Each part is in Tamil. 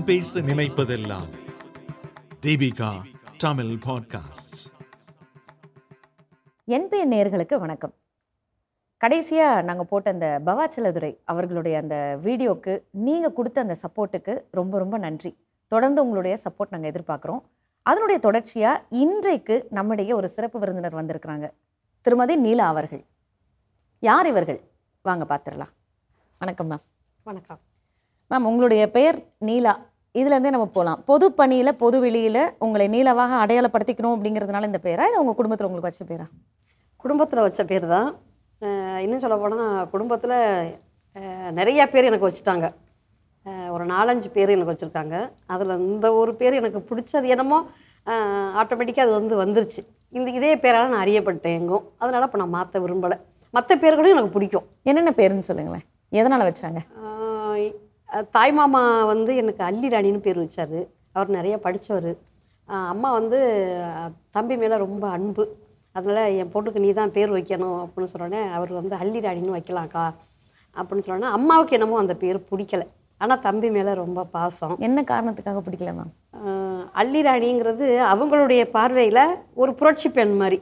நான் பேச நினைப்பதெல்லாம் தீபிகா தமிழ் பாட்காஸ்ட் என்பிஎன் நேயர்களுக்கு வணக்கம். கடைசியாக நாங்கள் போட்ட அந்த பவாச்சலதுரை அவர்களுடைய அந்த வீடியோக்கு நீங்கள் கொடுத்த அந்த சப்போர்ட்டுக்கு ரொம்ப ரொம்ப நன்றி. தொடர்ந்து உங்களுடைய சப்போர்ட் நாங்கள் எதிர்பார்க்குறோம். அதனுடைய தொடர்ச்சியாக இன்றைக்கு நம்மிடையே ஒரு சிறப்பு விருந்தினர் வந்திருக்கிறாங்க. திருமதி நீலா அவர்கள். யார் இவர்கள்? வாங்க பார்த்துடலாம் வணக்கம் மேம் வணக்கம். மேம் உங்களுடைய பெயர் நீலா? இதுலேருந்தே நம்ம போகலாம். பொது பணியில் பொது வெளியில் உங்களை நீலாவாக அடையாளப்படுத்திக்கணும் அப்படிங்கிறதுனால இந்த பேரா? இல்லை உங்கள் குடும்பத்தில் உங்களுக்கு வச்ச பேரா? குடும்பத்தில் வச்ச பேர் தான். இன்னும் சொல்ல போனால் குடும்பத்தில் நிறையா பேர் எனக்கு வச்சுட்டாங்க. ஒரு நாலஞ்சு பேர் எனக்கு வச்சுருக்காங்க. அதில் இந்த ஒரு பேர் எனக்கு பிடிச்சது என்னமோ ஆட்டோமேட்டிக்காக அது வந்து வந்துருச்சு. இந்த இதே பேரால் நான் அறியப்பட்டேன் எங்கும் அதனால் இப்போ நான் மாற்ற விரும்பலை. மற்ற பேர்களும் எனக்கு பிடிக்கும். என்னென்ன பேருன்னு சொல்லுங்களேன். எதனால் வச்சாங்க? தாய் மாமா வந்து எனக்கு அல்லி ராணின்னு பேர் வச்சார். அவர் நிறைய படித்தவர் அம்மா வந்து தம்பி மேலே ரொம்ப அன்பு. அதனால் என் பொண்ணுக்கு நீ தான் பேர் வைக்கணும் அப்படின்னு சொன்னோடனே அவர் வந்து அல்லி ராணின்னு வைக்கலாம்க்கா அப்படின்னு சொன்னோன்னே அம்மாவுக்கு என்னமோ அந்த பேர் பிடிக்கல. ஆனால் தம்பி மேலே ரொம்ப பாசம். என்ன காரணத்துக்காக பிடிக்கல மேம்? அல்லி ராணிங்கிறது அவங்களுடைய பார்வையில் ஒரு புரட்சி பெண் மாதிரி.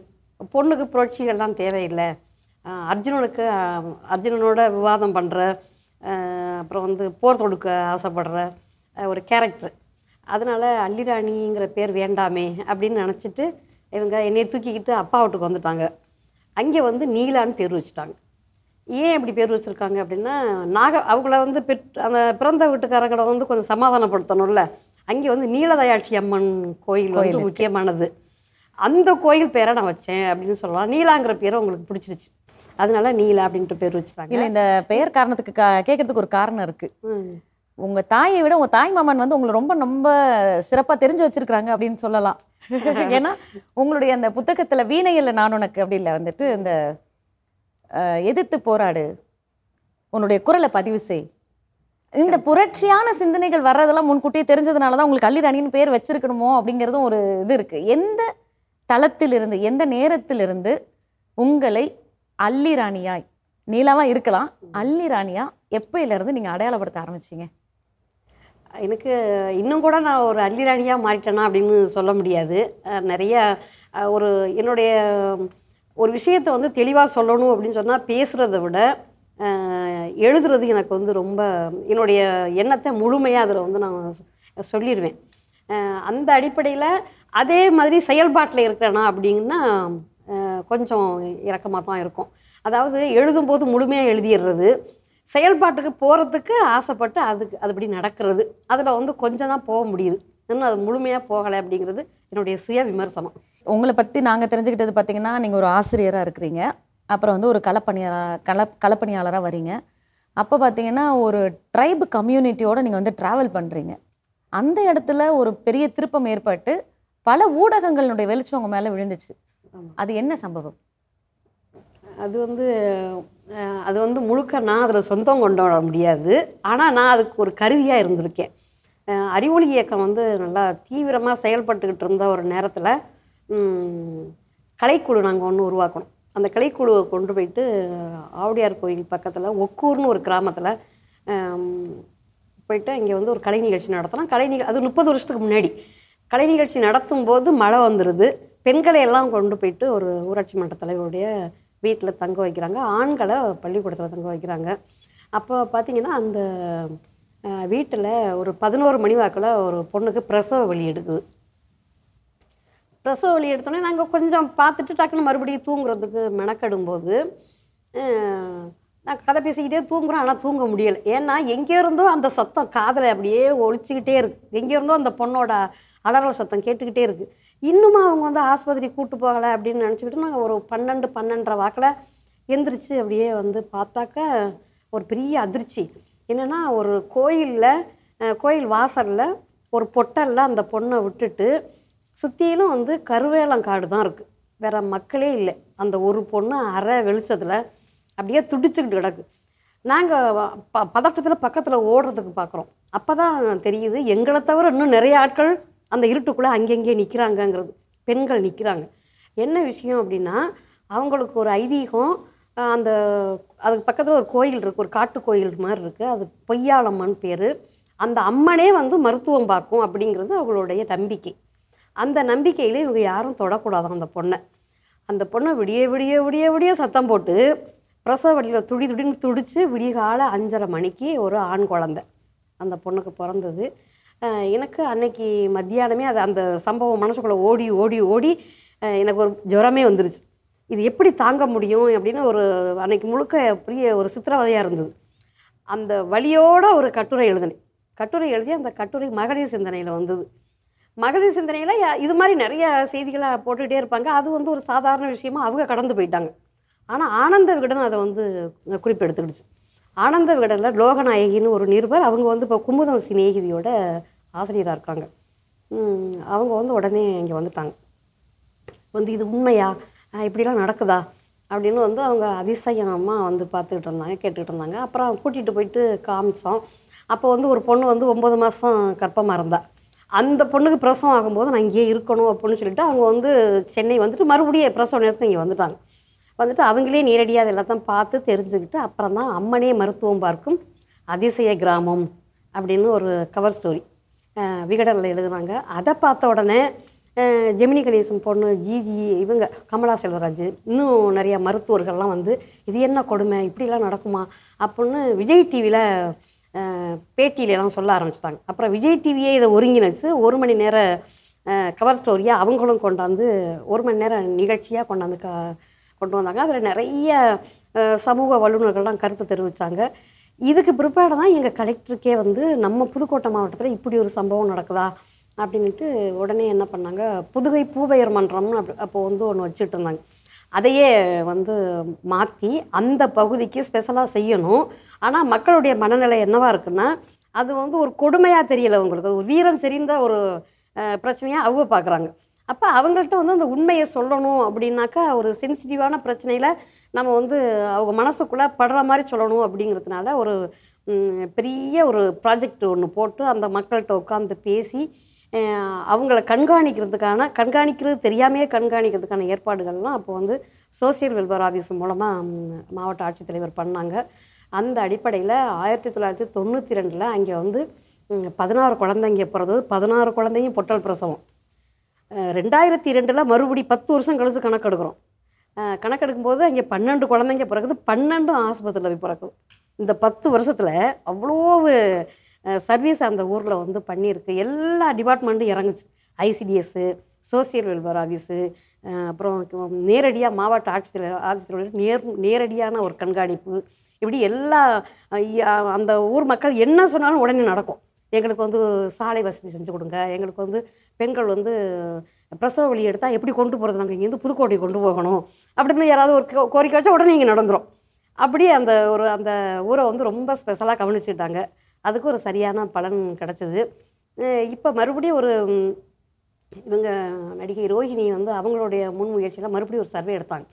பொண்ணுக்கு புரட்சிகள்லாம் தேவையில்லை. அர்ஜுனனுக்கு அர்ஜுனனோட விவாதம் பண்ணுற அப்புறம் வந்து போர் தொடுக்க ஆசைப்படுற ஒரு கேரக்டர் அதனால் அல்லிராணிங்கிற பேர் வேண்டாமே அப்படின்னு நினச்சிட்டு இவங்க என்னைய தூக்கிக்கிட்டு அப்பா வீட்டுக்கு வந்துட்டாங்க. அங்கே வந்து நீலான்னு பேர் வச்சுட்டாங்க. ஏன் இப்படி பேர் வச்சுருக்காங்க அப்படின்னா நாக அவங்கள வந்து பெற் அந்த பிறந்த வீட்டுக்காரங்களை வந்து கொஞ்சம் சமாதானப்படுத்தணும்ல. அங்கே வந்து நீலதயாட்சி அம்மன் கோயில் வந்து முக்கியமானது. அந்த கோயில் பேரை நான் வச்சேன் அப்படின்னு சொல்லலாம். நீலாங்கிற பேரை உங்களுக்கு பிடிச்சிருச்சு. அதனால நீலா அப்படின்ட்டு பேர் வச்சுட்டாங்க இல்லை இந்த பெயர் காரணத்துக்கு கேட்கறதுக்கு ஒரு காரணம் இருக்கு. உங்க தாயை விட உங்க தாய் மாமன் வந்து உங்களை ரொம்ப ரொம்ப சிறப்பா தெரிஞ்சு வச்சிருக்காங்க அப்படின்னு சொல்லலாம். ஏன்னா உங்களுடைய அந்த புத்தகத்துல வீணையில் நான் உனக்கு அப்படி இல்லை வந்துட்டு இந்த எதிர்த்து போராடு உன்னுடைய குரலை பதிவு செய். இந்த புரட்சியான சிந்தனைகள் வர்றதெல்லாம் முன்கூட்டியே தெரிஞ்சதுனால தான் உங்களுக்கு கல்லிராணின்னு பேர் வச்சிருக்கணுமோ அப்படிங்கிறதும் ஒரு இது இருக்கு. எந்த தளத்திலிருந்து எந்த நேரத்திலிருந்து உங்களை அல்லிராணியாய். நீலாவா இருக்கலாம். அல்லிராணியா எப்பயிலிருந்து நீங்கள் அடையாளப்படுத்த ஆரம்பிச்சீங்க? எனக்கு இன்னும் கூட நான் ஒரு அல்லிராணியாக மாறிட்டேனா அப்படின்னு சொல்ல முடியாது. நிறைய ஒரு என்னுடைய ஒரு விஷயத்தை வந்து தெளிவாக சொல்லணும் அப்படின்னு சொன்னால் பேசுகிறத விட எழுதுறது எனக்கு வந்து ரொம்ப என்னுடைய எண்ணத்தை முழுமையாக அதில் வந்து நான் சொல்லிடுவேன் அந்த அடிப்படையில் அதே மாதிரி செயல்பாட்டில் இருக்கிறேனா அப்படின்னா கொஞ்சம் இறக்கமாக தான் இருக்கும். அதாவது எழுதும்போது முழுமையாக எழுதிடுறது செயல்பாட்டுக்கு போகிறதுக்கு ஆசைப்பட்டு அதுக்கு அதுபடி நடக்கிறது. அதில் வந்து கொஞ்சம் தான் போக முடியுது. இன்னும் அது முழுமையாக போகலை அப்படிங்கிறது என்னுடைய சுய விமர்சனம். உங்களை பற்றி நாங்கள் தெரிஞ்சுக்கிட்டது பார்த்தீங்கன்னா நீங்கள் ஒரு ஆசிரியராக இருக்கிறீங்க. அப்புறம் வந்து ஒரு களப்பணியாளர் கல களப்பணியாளராக வரீங்க. அப்போ பார்த்தீங்கன்னா ஒரு ட்ரைபு கம்யூனிட்டியோடு நீங்கள் வந்து ட்ராவல் பண்ணுறீங்க அந்த இடத்துல ஒரு பெரிய திருப்பம் ஏற்பட்டு பல ஊடகங்களுடைய வெளிச்சம் உங்கள் மேலே விழுந்துச்சு. அது என்ன சம்பவம்? அது வந்து அது வந்து முழுக்க நான் அதில் சொந்தம் கொண்டு வர முடியாது. ஆனால் நான் அதுக்கு ஒரு கருவியாக இருந்திருக்கேன். அறிவொளி இயக்கம் வந்து நல்லா தீவிரமாக செயல்பட்டுக்கிட்டு இருந்த ஒரு நேரத்தில் கலைக்குழு நாங்கள் ஒன்று உருவாக்கணும். அந்த கலைக்குழுவை கொண்டு போயிட்டு ஆவுடையார் கோயில் பக்கத்தில் ஒக்கூர்னு ஒரு கிராமத்தில் போயிட்டு இங்கே வந்து ஒரு கலை நிகழ்ச்சி நடத்தலாம் கலை நிக அது முப்பது வருஷத்துக்கு முன்னாடி. கலை நிகழ்ச்சி நடத்தும் போது மழை வந்துடுது பெண்களை எல்லாம் கொண்டு போயிட்டு ஒரு ஊராட்சி மன்ற தலைவருடைய வீட்டில் தங்க வைக்கிறாங்க. ஆண்களை பள்ளிக்கூடத்தில் தங்க வைக்கிறாங்க. அப்போ பார்த்தீங்கன்னா அந்த வீட்டில் ஒரு பதினோரு மணி வாக்கில் ஒரு பொண்ணுக்கு பிரசவ வலி எடுக்குது. பிரசவ வலி எடுத்தோடனே நாங்கள் கொஞ்சம் பார்த்துட்டு டக்குன்னு மறுபடியும் தூங்குறதுக்கு மெனக்கெடும்போது நான் கதை பேசிக்கிட்டே தூங்குறோம். ஆனால் தூங்க முடியலை. ஏன்னா எங்கே இருந்தோ அந்த சத்தம் காதில் அப்படியே ஒழிச்சிக்கிட்டே இருக்கு. எங்கே இருந்தோ அந்த பொண்ணோட அலறல் சத்தம் கேட்டுக்கிட்டே இருக்குது இன்னுமா அவங்க வந்து ஆஸ்பத்திரி கூட்டு போகலை அப்படின்னு நினச்சிக்கிட்டு நாங்கள் ஒரு பன்னெண்டு பன்னெண்டரை வாக்கில் எந்திரிச்சு அப்படியே வந்து பார்த்தாக்க ஒரு பெரிய அதிர்ச்சி. என்னென்னா ஒரு கோயிலில் கோயில் வாசலில் ஒரு பொட்டலில் அந்த பொண்ணை விட்டுட்டு சுற்றிலும் வந்து கருவேலங்காடு தான் இருக்குது வேற மக்களே இல்லை. அந்த ஒரு பொண்ணு அரை வெளிச்சத்தில் அப்படியே துடிச்சுக்கிட்டு கிடக்கு. நாங்கள் ப பதட்டத்தில் பக்கத்தில் ஓடுறதுக்கு பார்க்குறோம் அப்போ தான் தெரியுது எங்களை தவிர இன்னும் நிறைய ஆட்கள் அந்த இருட்டுக்குள்ளே அங்கங்கே நிற்கிறாங்கங்கிறது பெண்கள் நிற்கிறாங்க என்ன விஷயம் அப்படின்னா அவங்களுக்கு ஒரு ஐதீகம் அந்த அதுக்கு பக்கத்தில் ஒரு கோயில் இருக்குது ஒரு காட்டு கோயில் மாதிரி இருக்குது அது பொய்யாளம்மன் பேர். அந்த அம்மனே வந்து மருத்துவம் பார்க்கும் அப்படிங்கிறது அவங்களுடைய நம்பிக்கை. அந்த நம்பிக்கையில் இவங்க யாரும் தொடக்கூடாது அந்த பொண்ணை. அந்த பொண்ணை விடிய விடிய விடிய விடிய சத்தம் போட்டு பிரசவ வழியில் துடி துடின்னு துடிச்சு விடிகால அஞ்சரை மணிக்கு ஒரு ஆண் குழந்த அந்த பொண்ணுக்கு பிறந்தது. எனக்கு அன்னைக்கு மத்தியானமே அது அந்த சம்பவம் மனசுக்குள்ளே ஓடி ஓடி ஓடி எனக்கு ஒரு ஜுரமே வந்துருச்சு. இது எப்படி தாங்க முடியும் அப்படின்னு ஒரு அன்னைக்கு முழுக்க பெரிய ஒரு சித்திரவதையாக இருந்தது. அந்த வழியோட ஒரு கட்டுரை எழுதினேன். கட்டுரை எழுதி அந்த கட்டுரை மகளிர் சிந்தனையில் வந்தது. மகளிர் சிந்தனையில் இது மாதிரி நிறைய செய்திகளை போட்டுக்கிட்டே இருப்பாங்க. அது வந்து ஒரு சாதாரண விஷயமா அவங்க கடந்து போயிட்டாங்க. ஆனால் ஆனந்த விகடன் அதை வந்து குறிப்பெடுத்துக்கிடுச்சு. ஆனந்த விகடனில் லோகநாயகின்னு ஒரு நிருபர். அவங்க வந்து இப்போ குமுதம் சிநேகிதியோட ஆசிரியராக இருக்காங்க. அவங்க வந்து உடனே இங்கே வந்துட்டாங்க. வந்து இது உண்மையா? இப்படிலாம் நடக்குதா? அப்படின்னு வந்து அவங்க அதிசயமாக வந்து பார்த்துக்கிட்டு இருந்தாங்க கேட்டுக்கிட்டு இருந்தாங்க. அப்புறம் கூட்டிகிட்டு போயிட்டு காமிச்சோம். அப்போ வந்து ஒரு பொண்ணு வந்து ஒம்பது மாதம் கர்ப்பமாக இருந்தா. அந்த பொண்ணுக்கு பிரசவம் ஆகும்போது நான் இங்கேயே இருக்கணும் அப்படின்னு சொல்லிட்டு அவங்க வந்து சென்னை வந்துட்டு மறுபடியும் பிரசவ நேரத்துக்கு இங்கே வந்துட்டாங்க. வந்துட்டு அவங்களே நேரடியாக அது எல்லாத்தையும் பார்த்து தெரிஞ்சுக்கிட்டு அப்புறம் தான் அம்மனே மருத்துவம் பார்க்கும் அதிசய கிராமம் அப்படின்னு ஒரு கவர் ஸ்டோரி விகடனில் எழுதுனாங்க அதை பார்த்த உடனே ஜெமினி கணேசன் பொண்ணு ஜிஜி இவங்க கமலா செல்வராஜ் இன்னும் நிறையா மருத்துவர்கள்லாம் வந்து இது என்ன கொடுமை? இப்படிலாம் நடக்குமா? அப்படின்னு விஜய் டிவியில் பேட்டியில எல்லாம் சொல்ல ஆரம்பிச்சிட்டாங்க. அப்புறம் விஜய் டிவியே இதை ஒருங்கிணைச்சு ஒரு மணி நேர கவர் ஸ்டோரியாக அவங்களும் கொண்டாந்து ஒரு மணி நேரம் நிகழ்ச்சியாக கொண்டாந்து க கொண்டு வந்தாங்க. அதில் நிறைய சமூக வல்லுநர்கள்லாம் கருத்து தெரிவித்தாங்க இதுக்கு பிற்பாடு தான் எங்கள் கலெக்டருக்கே வந்து நம்ம புதுக்கோட்டை மாவட்டத்தில் இப்படி ஒரு சம்பவம் நடக்குதா அப்படின்ட்டு உடனே என்ன பண்ணாங்க? புதுகை பூவையர் மன்றம்னு அப்படி அப்போ வந்து ஒன்று வச்சுட்டு இருந்தாங்க. அதையே வந்து மாற்றி அந்த பகுதிக்கு ஸ்பெஷலாக செய்யணும். ஆனால் மக்களுடைய மனநிலை என்னவாக இருக்குன்னா அது வந்து ஒரு கொடுமையாக தெரியல உங்களுக்கு. அது ஒரு வீரம் செறிந்த ஒரு பிரச்சனையாக அவங்க பார்க்குறாங்க அப்போ அவங்கள்ட்ட வந்து அந்த உண்மையை சொல்லணும் அப்படின்னாக்கா ஒரு சென்சிட்டிவான பிரச்சனையில் நம்ம வந்து அவங்க மனசுக்குள்ளே படுற மாதிரி சொல்லணும் அப்படிங்கிறதுனால ஒரு பெரிய ஒரு ப்ராஜெக்ட் ஒன்று போட்டு அந்த மக்கள்கிட்ட உட்காந்து பேசி அவங்கள கண்காணிக்கிறதுக்கான கண்காணிக்கிறது தெரியாமையே கண்காணிக்கிறதுக்கான ஏற்பாடுகள்லாம் அப்போ வந்து சோசியல் வெல்ஃபேர் ஆஃபீஸ் மூலமாக மாவட்ட ஆட்சித்தலைவர் பண்ணாங்க. அந்த அடிப்படையில் ஆயிரத்தி தொள்ளாயிரத்தி தொண்ணூற்றி ரெண்டில் அங்கே வந்து பதினாறு குழந்தைங்க பிறந்தது. பதினாறு குழந்தையும் பொட்டல் பிரசவம். ரெண்டாயிரத்தி ரெண்டில் மறுபடி பத்து வருஷம் கழிச்சு கணக்கெடுக்கிறோம். கணக்கெடுக்கும்போது அங்கே பன்னெண்டு குழந்தைங்க பிறகுது பன்னெண்டும் ஆஸ்பத்திரியில் போய் பிறக்குது. இந்த பத்து வருஷத்தில் அவ்வளோ சர்வீஸ் அந்த ஊரில் வந்து பண்ணியிருக்கு. எல்லா டிபார்ட்மெண்ட்டும் இறங்குச்சு. ஐசிடிஎஸ்ஸு சோசியல் வெல்ஃபேர் ஆஃபீஸு அப்புறம் நேரடியாக மாவட்ட ஆட்சித்தலைவர் ஆட்சித்தலைவர் நேர் நேரடியான ஒரு கண்காணிப்பு. இப்படி எல்லா அந்த ஊர் மக்கள் என்ன சொன்னாலும் உடனே நடக்கும். எங்களுக்கு வந்து சாலை வசதி செஞ்சு கொடுங்க. எங்களுக்கு வந்து பெண்கள் வந்து பிரசவ வழி எடுத்தால் எப்படி கொண்டு போகிறது நாங்கள் இங்கேருந்து புதுக்கோட்டை கொண்டு போகணும். அப்படின்னு யாராவது ஒரு கோ- கோரிக்கை வச்சா உடனே இங்கே நடந்துரும். அப்படியே அந்த ஒரு அந்த ஊரை வந்து ரொம்ப ஸ்பெஷலாக கவனிச்சுட்டாங்க. அதுக்கு ஒரு சரியான பலன் கிடச்சிது. இப்போ மறுபடியும் ஒரு இவங்க நடிகை ரோஹிணி வந்து அவங்களுடைய முன்முயற்சியில் மறுபடியும் ஒரு சர்வே எடுத்தாங்க.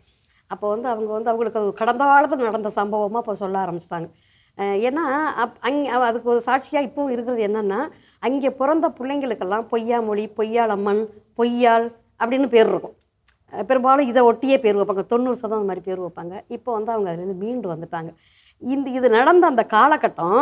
அப்போ வந்து அவங்க வந்து அவங்களுக்கு அது கடந்த காலத்தில் நடந்த சம்பவமாக இப்போ சொல்ல ஆரம்பிச்சிட்டாங்க. ஏன்னா அப் அங் அதுக்கு ஒரு சாட்சியாக இப்போவும் இருக்கிறது என்னென்னா அங்கே பிறந்த பிள்ளைங்களுக்கெல்லாம் பொய்யாமொழி பொய்யாளம்மன் பொய்யாள் அப்படின்னு பேர் இருக்கும். பெரும்பாலும் இதை ஒட்டியே பேர் வைப்பாங்க. தொண்ணூறு சதம் அந்த மாதிரி பேர் வைப்பாங்க. இப்போ வந்து அவங்க அதுலேருந்து மீண்டு வந்துட்டாங்க. இந்த இது நடந்த அந்த காலகட்டம்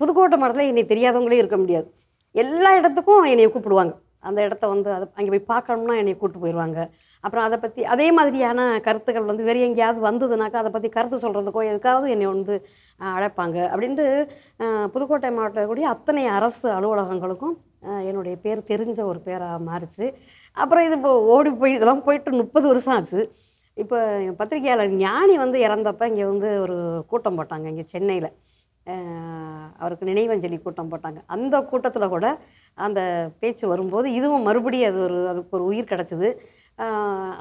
புதுக்கோட்டை மரத்தில் என்னை தெரியாதவங்களே இருக்க முடியாது. எல்லா இடத்துக்கும் என்னை கூப்பிடுவாங்க. அந்த இடத்த வந்து அதை அங்கே போய் பார்க்கணும்னா என்னை கூப்பிட்டு போயிடுவாங்க. அப்புறம் அதை பற்றி அதே மாதிரியான கருத்துக்கள் வந்து வேறு எங்கேயாவது வந்ததுனாக்கா அதை பற்றி கருத்து சொல்கிறதுக்கோ எதுக்காவது என்னை வந்து அழைப்பாங்க. அப்படின்ட்டு புதுக்கோட்டை மாவட்டக்கூடிய அத்தனை அரசு அலுவலகங்களுக்கும் என்னுடைய பேர் தெரிஞ்ச ஒரு பேராக மாறிச்சு. அப்புறம் இது இப்போ ஓடி போய் இதெல்லாம் போயிட்டு முப்பது வருஷம் ஆச்சு. இப்போ பத்திரிகையாளர் ஞானி வந்து இறந்தப்ப இங்கே வந்து ஒரு கூட்டம் போட்டாங்க இங்கே சென்னையில். அவருக்கு நினைவஞ்சலி கூட்டம் போட்டாங்க. அந்த கூட்டத்தில் கூட அந்த பேச்சு வரும்போது இதுவும் மறுபடியும் அது ஒரு அதுக்கு ஒரு உயிர் கிடச்சிது.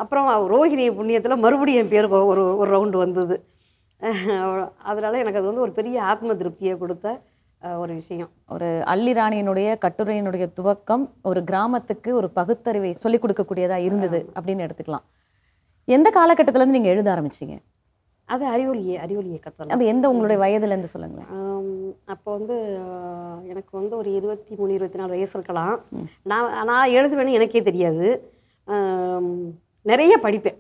அப்புறம் ரோஹிணி புண்ணியத்தில் மறுபடியும் என் பேருக்கு ஒரு ஒரு ரவுண்டு வந்தது. அதனால் எனக்கு அது வந்து ஒரு பெரிய ஆத்ம திருப்தியை கொடுத்த ஒரு விஷயம். ஒரு அள்ளிராணியினுடைய கட்டுரையினுடைய துவக்கம் ஒரு கிராமத்துக்கு ஒரு பகுத்தறிவை சொல்லிக் கொடுக்கக்கூடியதா இருந்தது அப்படின்னு எடுத்துக்கலாம். எந்த காலகட்டத்துல இருந்து நீங்க எழுத ஆரம்பிச்சீங்க? அது அறிவொளியே அறிவொளியை கத்தலாம் அது எந்த உங்களுடைய வயதுல இருந்து சொல்லுங்களேன். ஆம், அப்போ வந்து எனக்கு வந்து ஒரு இருபத்தி மூணு இருபத்தி நாலு வயசு இருக்கலாம். நான் நான் எழுதுவேன்னு எனக்கே தெரியாது. நிறைய படிப்பேன்.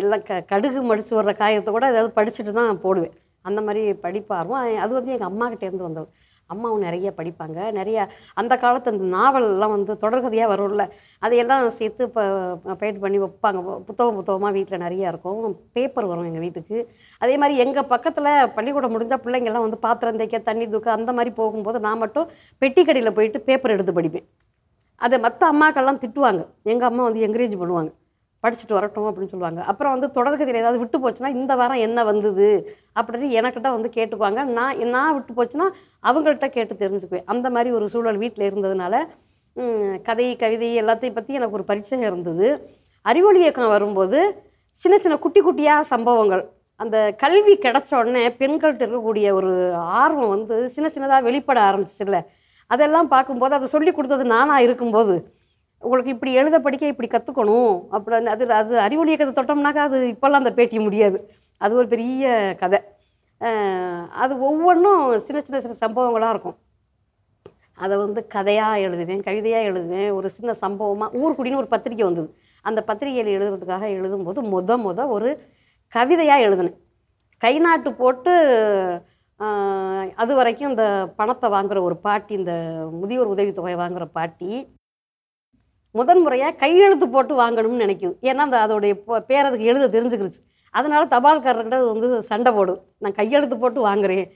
எல்லாம் க கடுகு மடித்து வர்ற காயத்தை கூட ஏதாவது படிச்சுட்டு தான் போடுவேன். அந்த மாதிரி படிப்பு ஆர்வம் அது வந்து எங்கள் அம்மாக்கிட்டேருந்து வந்தது. அம்மாவும் நிறைய படிப்பாங்க. நிறைய அந்த காலத்து அந்த நாவல்லாம் வந்து தொடர்கதையாக வரும்ல. அதையெல்லாம் சேர்த்து இப்போ பெயிண்ட் பண்ணி வைப்பாங்க. புத்தகம் புத்தகமாக வீட்டில் நிறையா இருக்கும். பேப்பர் வரும் எங்கள் வீட்டுக்கு. அதே மாதிரி எங்கள் பக்கத்தில் பள்ளிக்கூடம் முடிஞ்சால் பிள்ளைங்கள்லாம் வந்து பாத்திரம் தேய்க்க தண்ணி தூக்க அந்த மாதிரி போகும்போது நான் மட்டும் பெட்டி கடையில் போயிட்டு பேப்பர் எடுத்து படிப்பேன். அதை மற்ற அம்மாக்கள்லாம் திட்டுவாங்க. எங்கள் அம்மா வந்து என்கரேஜ் பண்ணுவாங்க. படிச்சுட்டு வரட்டும் அப்படின்னு சொல்லுவாங்க. அப்புறம் வந்து தொடர்கதையில் ஏதாவது விட்டு போச்சுன்னா இந்த வாரம் என்ன வந்தது அப்படின்னு எனக்கிட்ட வந்து கேட்டுக்குவாங்க. நான் நான் விட்டு போச்சுன்னா அவங்கள்ட்ட கேட்டு தெரிஞ்சுக்குவேன். அந்த மாதிரி ஒரு சூழல் வீட்டில் இருந்ததுனால கதை கவிதை எல்லாத்தையும் பற்றி எனக்கு ஒரு பரிச்சயம் இருந்தது. அறிவொளி இயக்கம் வரும்போது சின்ன சின்ன குட்டி குட்டியாக சம்பவங்கள். அந்த கல்வி கிடச்ச உடனே பெண்கள்கிட்ட இருக்கக்கூடிய ஒரு ஆர்வம் வந்து சின்ன சின்னதாக வெளிப்பட ஆரம்பிச்சிச்சுல்ல. அதெல்லாம் பார்க்கும்போது அதை சொல்லி கொடுத்தது நானாக இருக்கும்போது உங்களுக்கு இப்படி எழுத படிக்க இப்படி கற்றுக்கணும் அப்படின்னு அது அது அறிவொளி இயக்கத்தை தொட்டோம்னாக்கா அது இப்போல்லாம் அந்த பேட்டி முடியாது. அது ஒரு பெரிய கதை. அது ஒவ்வொன்றும் சின்ன சின்ன சின்ன சம்பவங்களாக இருக்கும். அதை வந்து கதையாக எழுதுவேன் கவிதையாக எழுதுவேன். ஒரு சின்ன சம்பவமாக ஊர்க்குடின்னு ஒரு பத்திரிக்கை வந்தது. அந்த பத்திரிகையில் எழுதுறதுக்காக எழுதும்போது மொத மொதல் ஒரு கவிதையாக எழுதினேன். கை நாட்டு போட்டு அது வரைக்கும் இந்த பணத்தை வாங்குகிற ஒரு பாட்டி இந்த முதியோர் உதவித்தொகை வாங்குற பாட்டி முதன் முறையாக கையெழுத்து போட்டு வாங்கணும்னு நினைக்குது. ஏன்னா அந்த அதோடைய பேரதுக்கு பேர் அதுக்கு எழுத தெரிஞ்சுக்கிருச்சு. அதனால தபால்காரர்கிட்ட அது வந்து சண்டை போடும் நான் கையெழுத்து போட்டு வாங்குறேன்.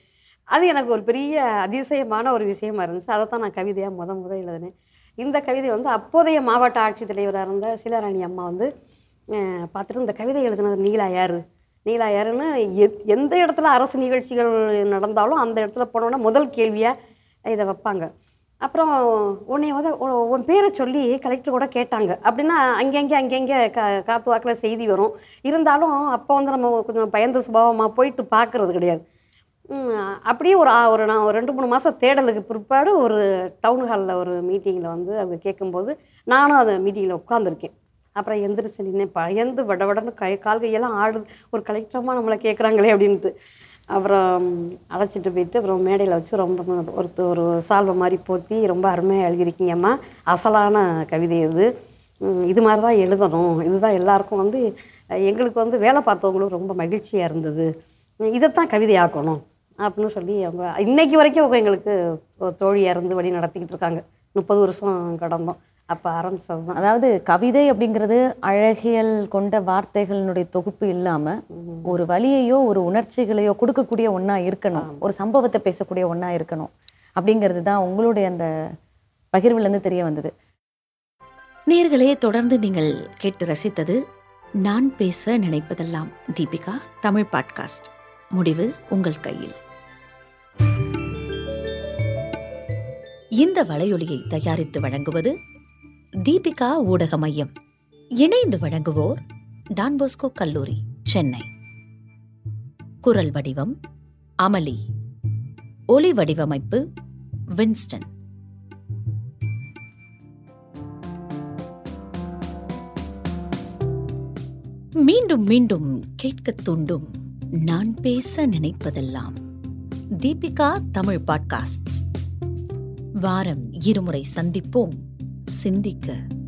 அது எனக்கு ஒரு பெரிய அதிசயமான ஒரு விஷயமா இருந்துச்சு. அதை தான் நான் கவிதையாக முத முத எழுதினேன். இந்த கவிதை வந்து அப்போதைய மாவட்ட ஆட்சித்தலைவராக இருந்த சீலாராணி அம்மா வந்து பார்த்துட்டு இந்த கவிதை எழுதுனது நீலா யாரு? நீலா யாருன்னு எத் எந்த இடத்துல அரசு நிகழ்ச்சிகள் நடந்தாலும் அந்த இடத்துல போனோன்னா முதல் கேள்வியாக இதை வைப்பாங்க. அப்புறம் உன்னை வந்து உன் பேரை சொல்லி கலெக்டர் கூட கேட்டாங்க. அப்படின்னா அங்கங்கே அங்கங்கே க காத்து வாக்கில் செய்தி வரும். இருந்தாலும் அப்போ வந்து நம்ம கொஞ்சம் பயந்த சுபாவமாக போயிட்டு பார்க்குறது கிடையாது. அப்படியே ஒரு ஒரு நான் ஒரு ரெண்டு மூணு மாதம் தேடலுக்கு பிற்பாடு ஒரு டவுன் ஹாலில் ஒரு மீட்டிங்கில் வந்து அவங்க கேட்கும்போது நானும் அந்த மீட்டிங்கில் உட்காந்துருக்கேன் அப்புறம் எந்திரிச்சு நின்று பயந்து வட வடன்னு கை கால் கையெல்லாம் ஆடுது. ஒரு கலெக்டரமாக நம்மளை கேட்குறாங்களே அப்படின்ட்டு அப்புறம் அழைச்சிட்டு போயிட்டு அப்புறம் மேடையில் வச்சு ரொம்ப ஒரு ஒரு சால்வை மாதிரி போத்தி ரொம்ப அருமையாக எழுதியிருக்கீங்கம்மா. அசலான கவிதை இது. இது மாதிரி தான் எழுதணும். இதுதான் எல்லாருக்கும் வந்து எங்களுக்கு வந்து வேலை பார்த்தவங்களும் ரொம்ப மகிழ்ச்சியாக இருந்தது. இதைத்தான் கவிதையாக்கணும் அப்படின்னு சொல்லி அவங்க இன்றைக்கி வரைக்கும் அவங்க எங்களுக்கு தோழி தோழியாக இருந்து வழி நடத்திக்கிட்டு இருக்காங்க. முப்பது வருஷம் கடந்தோம். அப்போ ஆரம்பிச்சது தான் அதாவது கவிதை அப்படிங்கிறது அழகியல் கொண்ட வார்த்தைகளினுடைய தொகுப்பு இல்லாம ஒரு வலியையோ ஒரு உணர்ச்சிகளையோ கொடுக்கக்கூடிய ஒண்ணா இருக்கணும். ஒரு சம்பவத்தை பேசக்கூடிய ஒண்ணா இருக்கணும். அப்படிங்கிறது தான் உங்களுடைய அந்த பகிர்வுல இருந்து தெரிய வந்தது. நேர்களே தொடர்ந்து நீங்கள் கேட்டு ரசித்தது நான் பேச நினைப்பதெல்லாம் தீபிகா தமிழ் பாட்காஸ்ட். முடிவு உங்கள் கையில். இந்த வலையொலியை தயாரித்து வழங்குவது தீபிகா ஊடக மையம். இணைந்து வழங்குவோர் டான்போஸ்கோ கல்லூரி சென்னை. குரல் வடிவம் அமளி. ஒலி வடிவமைப்பு வின்ஸ்டன். மீண்டும் மீண்டும் கேட்கத் தூண்டும் நான் பேச நினைப்பதெல்லாம் தீபிகா தமிழ் பாட்காஸ்ட். வாரம் இருமுறை சந்திப்போம். Sindica.